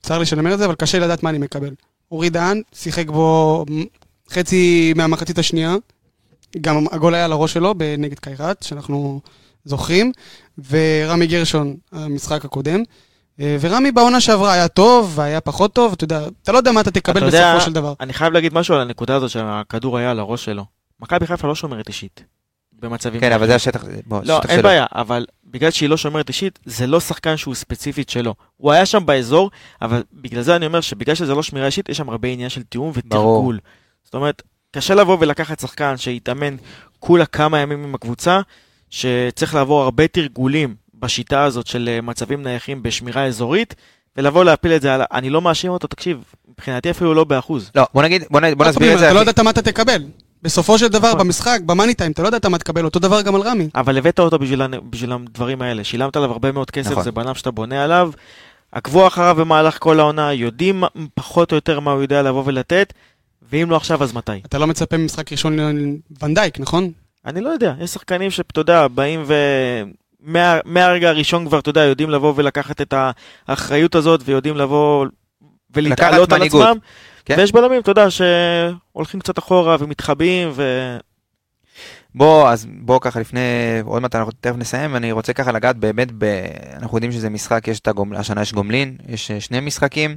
צר לי שאני אומר את זה, אבל קשה לדעת מה אני מקבל. אורי דהן שיחק בו חצי מהמחצית השנייה, גם הגול היה על הראש שלו נגד קיירת, שאנחנו זוכרים, ורמי גרשון, המשחק הקודם. אה, ורמי בעונה שעברה היה טוב, והיה פחות טוב, אתה יודע, אתה לא יודע מה אתה תקבל אתה יודע, בסופו של דבר. אני חייב להגיד משהו על הנקודה הזאת שהכדור היה על הראש שלו. מכבי חיפה לא שומרת אישית. במצבים כן. אבל זה השטח, בוא, לא, השטח אין שלו. בעיה, אבל בגלל שהיא לא שומרת אישית, זה לא שחקן שהוא ספציפית שלו. הוא היה שם באזור, אבל בגלל זה אני אומר שבגלל שזה לא שמירה אישית, יש שם הרבה עניין של תיאום ותרגול. זאת אומרת, קשה לבוא ולקחת שחקן שיתאמן כולה כמה ימים עם הקבוצה, שצריך לעבור הרבה תרגולים בשיטה הזאת של אה, מצבים נייחים בשמירה אזורית, ולבוא להפיל את זה על... אני לא מאשים אותו, תקשיב, מבחינתי אפילו לא באחוז. לא, בוא נגיד, בוא נ- בוא נסביר את זה. אתה לא יודעת מה אתה תקבל. בסופו של דבר, נכון. במשחק, במאני טיים, אתה לא יודעת מה תקבל, אותו דבר גם על רמי. אבל הבאת אותו בשביל, בשביל הדברים האלה, שילמת עליו הרבה מאוד כסף, נכון. זה בנם שאתה בונה עליו, עקבו אחריו במהלך כל העונה, יודעים פחות או יותר מה הוא יודע לבוא ולתת, ואם לא עכשיו אז מתי? אתה לא מצפה ממשחק ראשון לוונדייק, נכון? אני לא יודע, יש שחקנים שאתה יודע, באים ו... מה, מהרגע הראשון כבר, אתה יודע, יודעים לבוא ולקחת את האחריות הזאת, ויודעים לבוא ולהתעלות על. עצמם, כן. ויש בלמים, אתה יודע, שהולכים קצת אחורה ומתחבאים, ו... בוא, אז בוא ככה לפני, עוד מעט אנחנו תכף נסיים, אני רוצה ככה לגעת באמת, ב... אנחנו יודעים שזה משחק, יש את הגומל... השנה יש גומלין, יש אה, שני משחקים.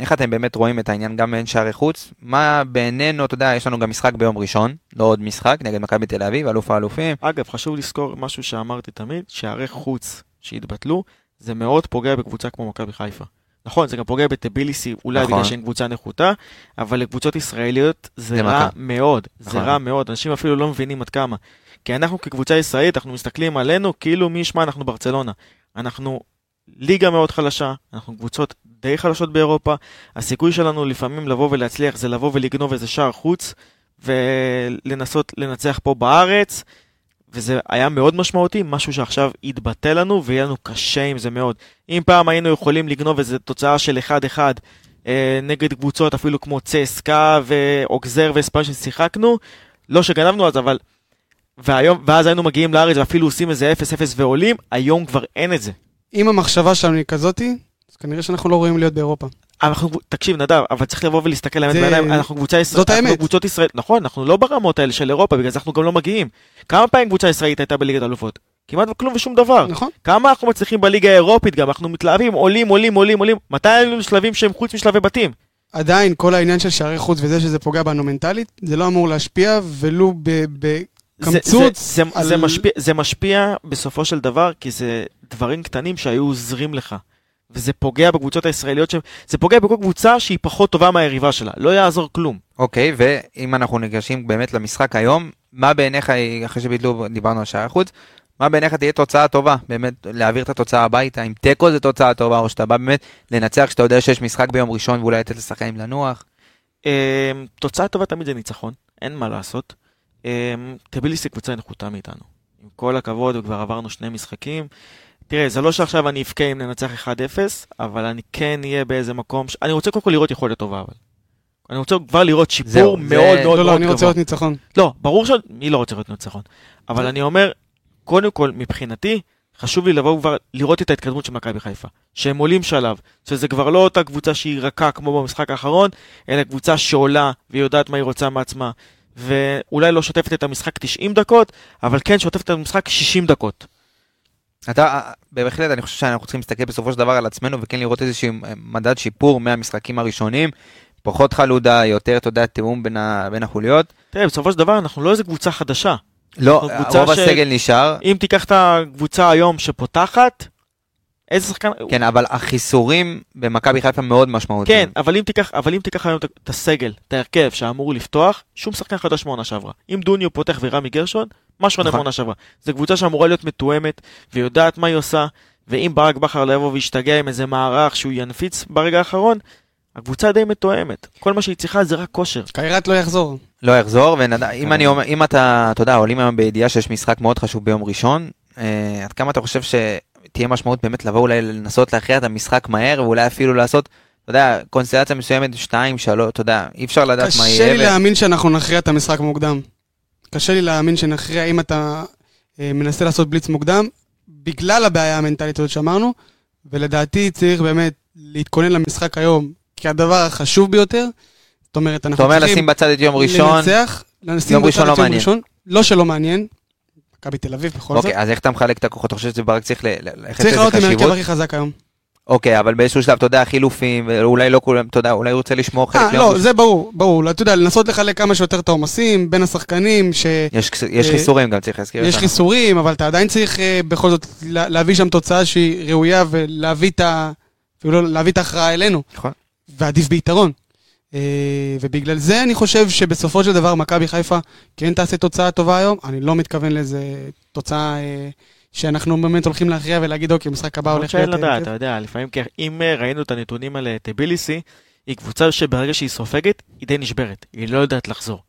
איך אתם באמת רואים את העניין גם בין שערי חוץ? מה בעינינו, אתה יודע, יש לנו גם משחק ביום ראשון, לא עוד משחק, נגד מכבי תל אביב, אלוף האלופים. אגב, חשוב לזכור משהו שאמרתי תמיד, שערי חוץ שהתבטלו, זה מאוד פוגע בקבוצה כמו מכבי חיפה. נכון, זה גם פוגע בטביליסי, אולי נכון. בגלל שהן קבוצה נחותה, אבל לקבוצות ישראליות זה זה רע מכה. מאוד, זה נכון. רע מאוד, אנשים אפילו לא מבינים עד כמה. כי אנחנו כקבוצה ישראלית, אנחנו מסתכלים עלינו כאילו מי ישמע אנחנו ברצלונה. אנחנו ליגה מאוד חלשה, אנחנו קבוצות די חלשות באירופה, הסיכוי שלנו לפעמים לבוא ולהצליח זה לבוא ולגנוב איזה שער חוץ ולנסות לנצח פה בארץ, וזה היה מאוד משמעותי, משהו שעכשיו יתבטא לנו ויהיה לנו קשה עם זה מאוד. אם פעם היינו יכולים לגנוב איזה תוצאה של 1-1 אה, נגד קבוצות אפילו כמו צסקה ואוגזר ואספן ששיחקנו, לא שגנבנו אז, אבל... והיום, ואז היינו מגיעים לארץ ואפילו עושים איזה 0-0 ועולים, היום כבר אין את זה. אם המחשבה שלנו היא כזאתי, אז כנראה שאנחנו לא רואים להיות באירופה. אנחנו, תקשיב נדב, אבל צריך לבוא ולהסתכל האמת זה- בעיניים, אנחנו קבוצה ישראלית, זאת האמת. אנחנו קבוצות ישראל, נכון, אנחנו לא ברמות האלה של אירופה, בגלל זה אנחנו גם לא מגיעים. כמה פעמים קבוצה ישראלית הייתה בליגת אלופות? כמעט כלום ושום דבר. נכון? כמה אנחנו מצליחים בליגה האירופית גם, אנחנו מתלהבים, עולים, עולים, עולים, עולים. מתי היו לנו שלבים שהם חוץ משלבי בתים? עדיין, כל העניין של שערי חוץ וזה שזה פוגע בנו מנטלית, זה לא אמור להשפיע ולו בקמצוץ. זה, זה, על- זה, משפיע, זה משפיע בסופו של דבר, כי זה דברים קטנים שהיו עוזרים לך. וזה פוגע בקבוצות הישראליות, ש... זה פוגע בכל קבוצה שהיא פחות טובה מהיריבה שלה, לא יעזור כלום. אוקיי, ואם אנחנו ניגשים באמת למשחק היום, מה בעיניך, אחרי שביטלו, דיברנו על שער החוץ, מה בעיניך תהיה תוצאה טובה, באמת להעביר את התוצאה הביתה, אם תיקו זה תוצאה טובה, או שאתה בא באמת לנצח כשאתה יודע שיש משחק ביום ראשון ואולי לתת לשחקנים לנוח. אה, תוצאה טובה תמיד זה ניצחון, אין מה לעשות. אה, טביליסי קבוצה נחותה מאיתנו. עם כל הכבוד, וכבר עברנו שני משחקים. תראה, זה לא שעכשיו אני אבכה אם ננצח 1-0, אבל אני כן אהיה באיזה מקום, ש... אני רוצה קודם כל לראות יכולת טובה, אבל. אני רוצה כבר לראות שיפור זהו, מאוד זה- מאוד לא, מאוד לא, אני גבוה. רוצה להיות ניצחון. לא, ברור ש... מי לא רוצה להיות ניצחון? אבל אני אומר, קודם כל, מבחינתי, חשוב לי לבוא כבר לראות את ההתקדמות של מכבי חיפה. שהם עולים שלב, שזה כבר לא אותה קבוצה שהיא רכה כמו במשחק האחרון, אלא קבוצה שעולה והיא יודעת מה היא רוצה מעצמה. ואולי לא שוטפת את המשחק 90 דקות, אבל כן שוטפת את המשחק 60 דקות. אתה, בהחלט, אני חושב שאנחנו צריכים להסתכל בסופו של דבר על עצמנו וכן לראות איזשהו מדד שיפור מהמשחקים הראשונים. פחות חלודה, יותר, אתה יודע, תיאום בין, ה, בין החוליות. תראה, בסופו של דבר אנחנו לא איזה קבוצה חדשה. לא, קבוצה רוב ש- הסגל נשאר, אם תיקח את הקבוצה היום שפותחת, איזה שחקן... כן, אבל החיסורים במכבי חיפה מאוד משמעותיים. כן, אבל אם תיקח, אבל אם תיקח היום את- הסגל, את ההרכב שאמור לפתוח, שום שחקן חדש מעונה שעברה. אם דוניו פותח ורמי גרשון, מה שונה נכון. מעונה שעברה. זו קבוצה שאמורה להיות מתואמת, ויודעת מה היא עושה, ואם ברק בכר לא יבוא וישתגע עם איזה מערך שהוא ינפיץ ברגע האחרון, הקבוצה די מתואמת. כל מה שהיא צריכה זה רק כושר. קיירת לא יחזור. לא יחזור, ואם אני אומר, אם אתה, אתה יודע, עולים היום בידיעה שיש משחק מאוד חשוב ביום ראשון, אה, עד כמה אתה חושב שתהיה משמעות באמת לבוא אולי לנסות להכריע את המשחק מהר, ואולי אפילו לעשות, אתה יודע, קונסטלציה מסוימת, שתיים, שלוש, אתה יודע, אי אפשר לדעת מה קשה יהיה. לי ו- להאמין שאנחנו נכריע את המשחק מוקדם. קשה לי להאמין שנכריע אם אתה אה, מנסה לעשות בליץ מוקדם, בגלל הבעיה המנטלית הזאת שאמרנו, ולדעתי צריך באמת להתכונן למשחק היום כהדבר החשוב ביותר. זאת אומרת, אתה אנחנו אומר לשים צריכים בצד את יום ראשון, לנצח, לשים יום בצד ראשון את לא יום מעניין. ראשון. לא שלא מעניין, מכבי תל אביב בכל זאת. אוקיי, אז איך אתה מחלק את הכוחות? אתה חושב שזה ברק צריך ל- צריך לעלות עם ההרכב? הכי חזק היום. אוקיי, אבל באיזשהו שלב, אתה יודע, חילופים, ואולי לא כולם, אתה יודע, אולי הוא רוצה לשמור חלק אה, לא. זה ברור, ברור. אתה יודע, לנסות לחלק כמה שיותר את העומסים בין השחקנים, ש... יש יש אה, חיסורים גם, צריך להזכיר יש אותנו. חיסורים, אבל אתה עדיין צריך אה, בכל זאת לה- להביא שם תוצאה שהיא ראויה ולהביא את ה... אפילו לא להביא את ההכרעה אלינו, נכון. ועדיף ביתרון. אה, ובגלל זה אני חושב שבסופו של דבר מכבי חיפה כן תעשה תוצאה טובה היום. אני לא מתכוון לאיזה תוצאה אה, שאנחנו באמת הולכים להכריע ולהגיד, אוקיי, משחק הבא הולך להיות... לדעת, אה, אתה יודע, לפעמים, כי אם ראינו את הנתונים על טביליסי, היא קבוצה שברגע שהיא סופגת, היא די נשברת, היא לא יודעת לחזור.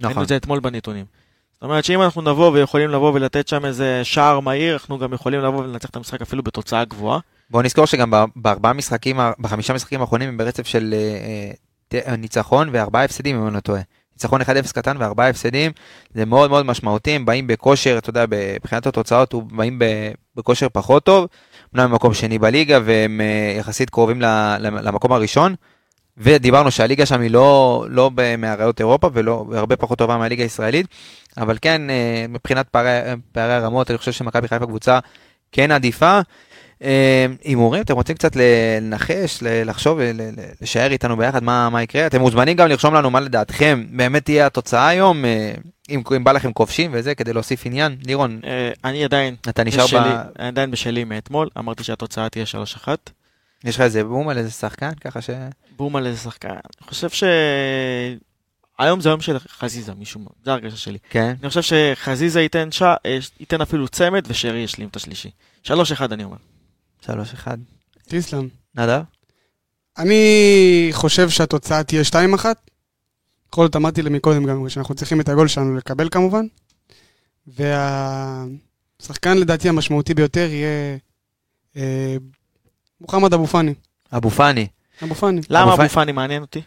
ראינו נכון. את זה אתמול בנתונים. זאת אומרת שאם אנחנו נבוא ויכולים לבוא ולתת שם איזה שער מהיר, אנחנו גם יכולים לבוא ולנצח את המשחק אפילו בתוצאה גבוהה. בוא נזכור שגם בארבעה משחקים, בחמישה משחקים האחרונים הם ברצף של ניצחון וארבעה הפסדים, אם אני לא טועה. ניצחון 1-0 קטן וארבעה הפסדים, זה מאוד מאוד משמעותי, הם באים בכושר, אתה יודע, מבחינת התוצאות, הם באים בכושר פחות טוב, אמנם במקום שני בליגה, והם אה, יחסית קרובים למקום הראשון, ודיברנו שהליגה שם היא לא, לא מהראיות אירופה, ולא, והרבה פחות טובה מהליגה הישראלית, אבל כן, אה, מבחינת פערי, פערי הרמות, אני חושב שמכבי חיפה קבוצה כן עדיפה. אה, הימורים, אתם רוצים קצת לנחש, לחשוב, לשער איתנו ביחד מה, מה יקרה? אתם מוזמנים גם לרשום לנו מה לדעתכם באמת תהיה התוצאה היום, אה, אם, אם בא לכם כובשים וזה, כדי להוסיף עניין. לירון, אה, אני עדיין, אתה נשאר בשלי, ב... אני עדיין בשלי מאתמול, אמרתי שהתוצאה תהיה 3-1. יש לך איזה בום על איזה שחקן, ככה ש... בום על איזה שחקן. אני חושב היום זה היום של חזיזה, מה, זה הרגשה שלי. כן. אני חושב שחזיזה ייתן, ש... אה, ייתן אפילו צמד, ושרי ישלים את השלישי. 3-1 אני אומר. שלוש אחד. תיסלם. נדב? אני חושב שהתוצאה תהיה 2-1. בכל זאת אמרתי לי מקודם גם שאנחנו צריכים את הגול שלנו לקבל כמובן. והשחקן לדעתי המשמעותי ביותר יהיה אה, מוחמד אבו פאני. אבו פאני. אבו פאני. למה אבו אבו פאני מעניין אותי?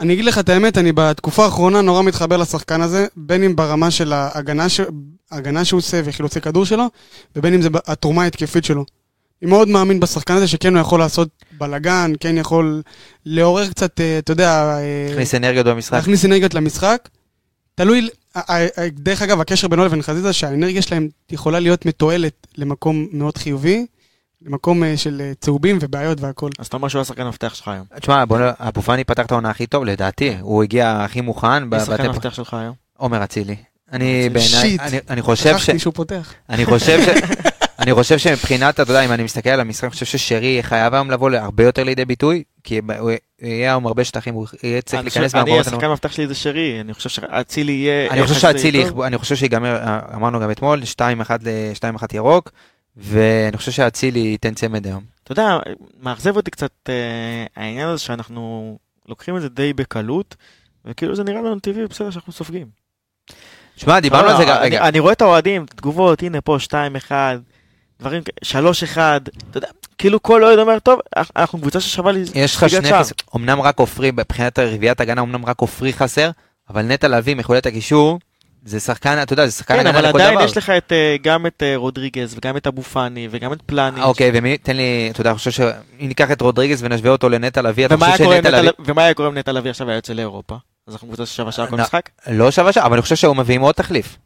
אני אגיד לך את האמת, אני בתקופה האחרונה נורא מתחבר לשחקן הזה, בין אם ברמה של ההגנה, ש... ההגנה שהוא עושה וחילוצי כדור שלו, ובין אם זה התרומה ההתקפית שלו. אני מאוד מאמין בשחקן הזה שכן הוא יכול לעשות בלאגן, כן יכול לעורר קצת, אה, אתה יודע, אה, הכניס אנרגיות במשחק. להכניס אנרגיות למשחק. תלוי, דרך אגב, הקשר בינו לבין חזיזה, שהאנרגיה שלהם יכולה להיות מתועלת למקום מאוד חיובי, למקום אה, של צהובים ובעיות והכל. אז אתה אומר שהוא השחקן המפתח שלך היום. תשמע, אבו פאני פתח את העונה הכי טוב, לדעתי. הוא הגיע הכי מוכן. מי השחקן המפתח שלך היום? עומר אצילי. אני. בעיניי, שיט. אני- אני חושב ש... שכחתי שהוא פותח. אני חושב ש... אני חושב שמבחינת, אתה יודע, אם אני מסתכל על המשחק, אני חושב ששרי חייב היום לבוא הרבה יותר לידי ביטוי, כי הוא יהיה היום הרבה שטחים, הוא יהיה צריך להיכנס חושב- אני, מהמקומות. השחקן המפתח שלי זה שרי, אני חושב שאצילי יהיה... אני חושב שאצילי. אני חושב שיגמר, אמרנו גם אתמול, 2-1 ל-2-1 ירוק, ואני חושב שאצילי ייתן צמד היום. אתה יודע, מאכזב אותי קצת אה, העניין הזה שאנחנו לוקחים את זה די בקלות, וכאילו זה נראה לנו טבעי, בסדר שאנחנו סופגים. שמע, דיברנו על זה גם, לא, אני- רגע, אני רואה את האוהדים, את התגובות, הנה פה 2-1, דברים, כ- 3-1, אתה יודע, כאילו כל אוהד אומר, טוב, אנ- אנחנו קבוצה ששווה לי... יש לך שני שער." חסר, אמנם רק עופרי, מבחינת רביעיית הגנה, אמנם רק עופרי חסר, אבל נטע לביא, מחולת הקישור, זה שחקן, אתה יודע, זה שחקן כן, הגנה אבל לכל עדיין דבר. יש לך את, אה, גם את אה, רודריגז, וגם את אבו פאני, וגם את פלניץ'. אוקיי, ומי, תן לי, אתה יודע, אני חושב שאם ניקח את רודריגז ונשווה אותו לנטע לביא, אתה חושב שנטע נטע לביא לב- ומה היה קורה אם נטע לביא עכשיו היה יוצא לאירופה? אז אנחנו קבוצה ששווה שער כל משחק? לא שווה שעה, אבל אני חושב שהוא מביא עם עוד תחליף.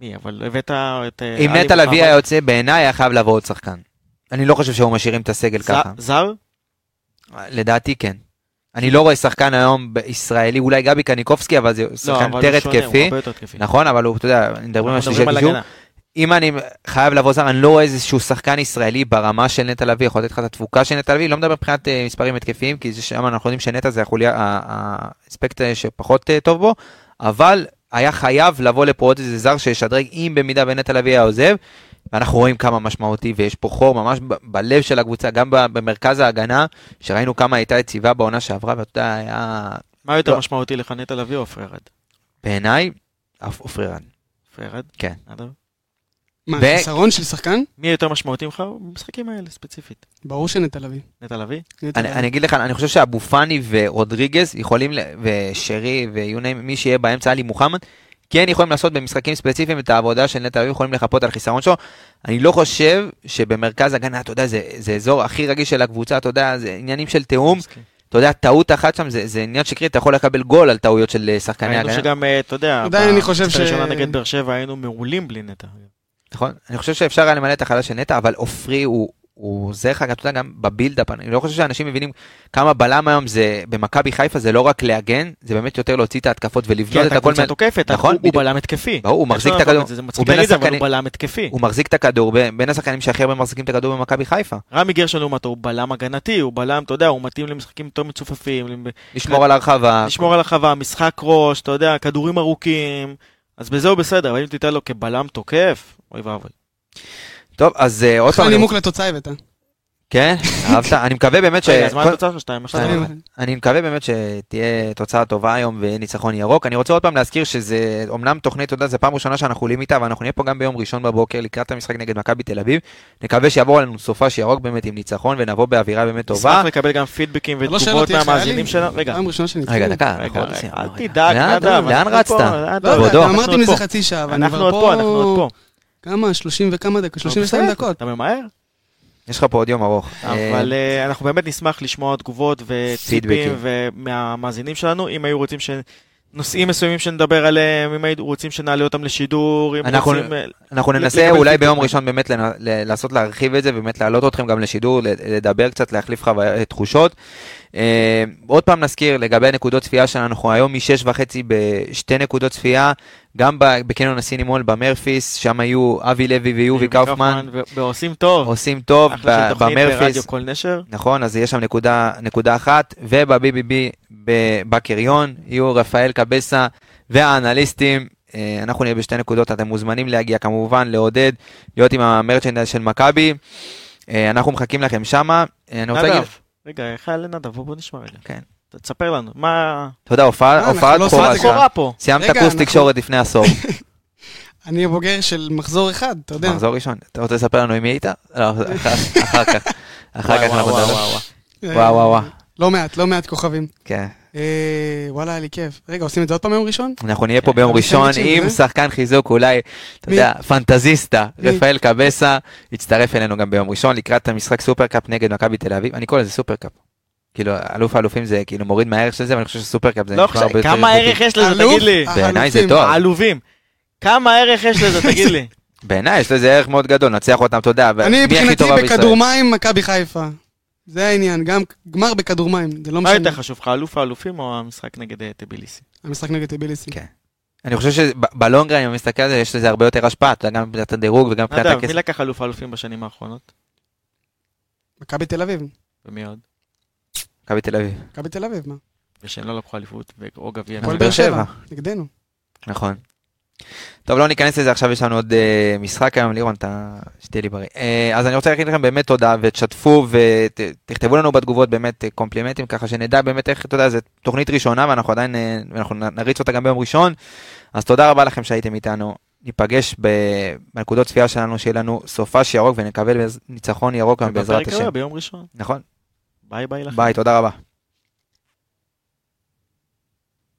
מי, אבל הבאת את... אה, אם נטע לביא. היה יוצא, בעיניי היה חייב לבוא עוד שחקן. אני לא חושב שהוא משאירים את הסגל ככה. זר? לדעתי כן. אני לא רואה שחקן היום ישראלי, אולי גבי קניקובסקי, אבל זה לא, שחקן הוא התקפי. נכון, אבל הוא, אתה יודע, מדברים על שלישי. הגנה. אם אני חייב לבוא זר, אני לא רואה איזשהו שחקן ישראלי ברמה של נטע לביא, יכול לתת לך את התפוקה של נטע לביא, לא מדבר מבחינת אה, מספרים התקפיים, כי שם אנחנו יודעים שנטע זה החוליה, האספקט אה, שפחות טוב בו, אבל היה חייב לבוא לפה עוד איזה זר שישדרג, אם במידה ונטע לביא היה עוזב, ואנחנו רואים כמה משמעותי, ויש פה חור ממש בלב של הקבוצה, גם במרכז ההגנה, שראינו כמה הייתה יציבה בעונה שעברה, ואתה יודע, היה מה יותר לא. משמעותי לך, נטע לביא או עופרי ארד? בעיניי, אף. עופרי ארד? כן. נדב? מה, ו- חיסרון של שחקן? מי יותר משמעותי ממך במשחקים האלה ספציפית? ברור שנטע לביא. נטע לביא? אני. אני אגיד לך, אני חושב שאבו פאני ורודריגז יכולים, ושרי ויוניים, מי שיהיה באמצע, עלי מוחמד, כן יכולים לעשות במשחקים ספציפיים את העבודה של נטע לביא, יכולים לחפות על חיסרון שלו. אני לא חושב שבמרכז הגנה, אתה יודע, זה, זה אזור הכי רגיש של הקבוצה, אתה יודע, זה עניינים של תיאום. אתה יודע, טעות אחת שם זה, זה עניין שקרי, אתה יכול לקבל גול על טעויות של אה, שחקני הגנה. שגם, אה, אתה יודע, עדיין אני חושב ש- נגד באר שבע היינו מעולים בלי נטע. נכון? אני חושב שאפשר היה למלא את החלל של נטע, אבל עופרי הוא... הוא עוזר לך, אתה יודע, גם בבילדאפ, אני לא חושב שאנשים מבינים כמה בלם היום זה, במכבי חיפה זה לא רק להגן, זה באמת יותר להוציא את ההתקפות ולבנות את אתה הכל, קבוצה מה- תוקפת, נכון, הוא-. בלם התקפי. ברור, הוא מחזיק את הכדור, את זה, זה מצחיק להגיד, אבל הוא בלם התקפי. הוא מחזיק את הכדור בין השחקנים שהכי הרבה מחזיקים את הכדור במכבי חיפה. רמי גרשון לעומתו הוא בלם הגנתי, הוא בלם, אתה יודע, הוא מתאים למשחקים יותר מצופפים, לשמור על הרחבה. לשמור על החווה, משחק ראש, אתה יודע, כדורים ארוכים, אז בזה הוא בסדר, אבל אם תיתן לו כבלם תוקף, אוי ואבוי. טוב, אז אה, עוד פעם, אני- נימוק לתוצאה הבאת. כן, אהבת, אני מקווה באמת ש... רגע, אז מה התוצאה שתיים. אחת. אני מקווה באמת שתהיה תוצאה טובה היום ויהיה ניצחון ירוק. אני רוצה עוד פעם להזכיר שזה אומנם תוכנית, אתה יודע, זו פעם ראשונה שאנחנו עולים איתה, ואנחנו נהיה פה גם ביום ראשון בבוקר לקראת המשחק נגד מכבי תל אביב. נקווה שיעבור עלינו סופש ירוק באמת עם ניצחון ונבוא באווירה באמת טובה. נשמח לקבל גם פידבקים לא ותגובות מהמאזינים? שלנו. רגע. דקה. אל רגע. תדאג, לאן- רצת? לא מזה עוד פה. חצי שעה, אנחנו כבר עוד פה, אנחנו עוד פה. כמה? 30 וכמה דקות? 32 בסדר, דקות. אתה ממהר? יש לך פה עוד יום ארוך. אבל אה, אה, אנחנו באמת נשמח לשמוע תגובות וציפים. מהמאזינים שלנו, אם היו רוצים ש... נושאים מסוימים שנדבר עליהם, אם היו רוצים שנעלה אותם לשידור, אם אנחנו- רוצים... אה, אנחנו ננסה אולי. ביום ראשון באמת לעשות להרחיב את זה, באמת להעלות אתכם גם לשידור, לדבר קצת, להחליף תחושות. עוד פעם נזכיר, לגבי נקודות צפייה שלנו, אנחנו היום משש וחצי בשתי נקודות צפייה, גם בקניון הסינימול במרפיס, שם היו אבי לוי ויובי קאופמן, ועושים טוב. עושים טוב אחלה של ב- תוכנית ברדיו במרפיס, כל נשר. נכון, אז יש שם נקודה, נקודה אחת, וב-BBB בקריון יהיו רפאל קבסה והאנליסטים, אה, אנחנו נהיה בשתי נקודות, אתם מוזמנים להגיע כמובן, לעודד, להיות עם המרצ'נדל של מכבי, אה, אנחנו מחכים לכם שמה, אה, אני רוצה להגיד, נדב, רגע, חייל לנדב, בוא בוא נשמע רגע. כן. תספר לנו, מה תודה, הופעה- אנחנו הופעת לא בכורה קורה פה? סיימת קורס תקשורת לפני עשור, אני הבוגר של מחזור אחד, אתה יודע. מחזור ראשון, אתה רוצה לספר לנו עם מי היית? לא, אחר- כך, אחר כך אנחנו נדבר. אה, וואו וואו וואו, לא מעט, לא מעט כוכבים. כן. אה, וואלה, היה לי כיף. רגע, עושים את זה עוד פעם ביום ראשון? אנחנו נהיה פה ביום כן, ראשון עם? שחקן חיזוק, אולי, אתה? יודע, פנטזיסטה? רפאל קבסה, יצטרף אלינו גם ביום ראשון לקראת המשחק סופרקאפ נגד מכבי תל אביב, אני קורא לזה סופרקאפ. כאילו, אלוף האלופים זה כאילו מוריד מהערך של זה, ואני חושב שסופרקאפ זה לא נשמע הרבה יותר כמה. ערך יש לזה? תגיד לי? בעיניי זה. טוב. העלובים. כמה ערך יש לזה, תגיד לי? בעיניי יש לזה ערך מאוד גדול, נצח אותם, יודע, אני מבחינתי? בכדור מים, מכבי חיפה. זה העניין, גם גמר בכדור מים, זה לא מה יותר משנה. חשוב לך, אלוף האלופים או המשחק נגד אה, טביליסי? המשחק נגד טביליסי. כן. אני חושב שבלונגרן, אם אני מסתכל על זה, יש לזה הרבה יותר השפעה, אתה יודע, גם מבחינת הדירוג וגם מבחינת נדב, מי הכסף. לקח אלוף האלופים בשנים האחרונות? מכבי תל אביב. ומי עוד? מכבי תל אביב. מכבי תל אביב, מה? ושהם לא לקחו אליפות או גביע. הפועל באר שבע. נגדנו. נכון. טוב, לא ניכנס לזה, עכשיו יש לנו עוד uh, משחק היום, לירון, אתה... שתהיה לי בריא. Uh, אז אני רוצה להגיד לכם באמת תודה, ותשתפו ותכתבו לנו בתגובות באמת אה, קומפלימנטים, ככה שנדע באמת איך, אתה יודע, זו תוכנית ראשונה, ואנחנו עדיין, uh, אנחנו נריץ אותה גם ביום ראשון. אז תודה רבה לכם שהייתם איתנו. ניפגש ב- בנקודות צפייה שלנו, שיהיה לנו סופש ירוק, ונקבל ניצחון ירוק גם בעזרת השם. הבא ביום ראשון. נכון? ביי ביי לכם. ביי, תודה רבה.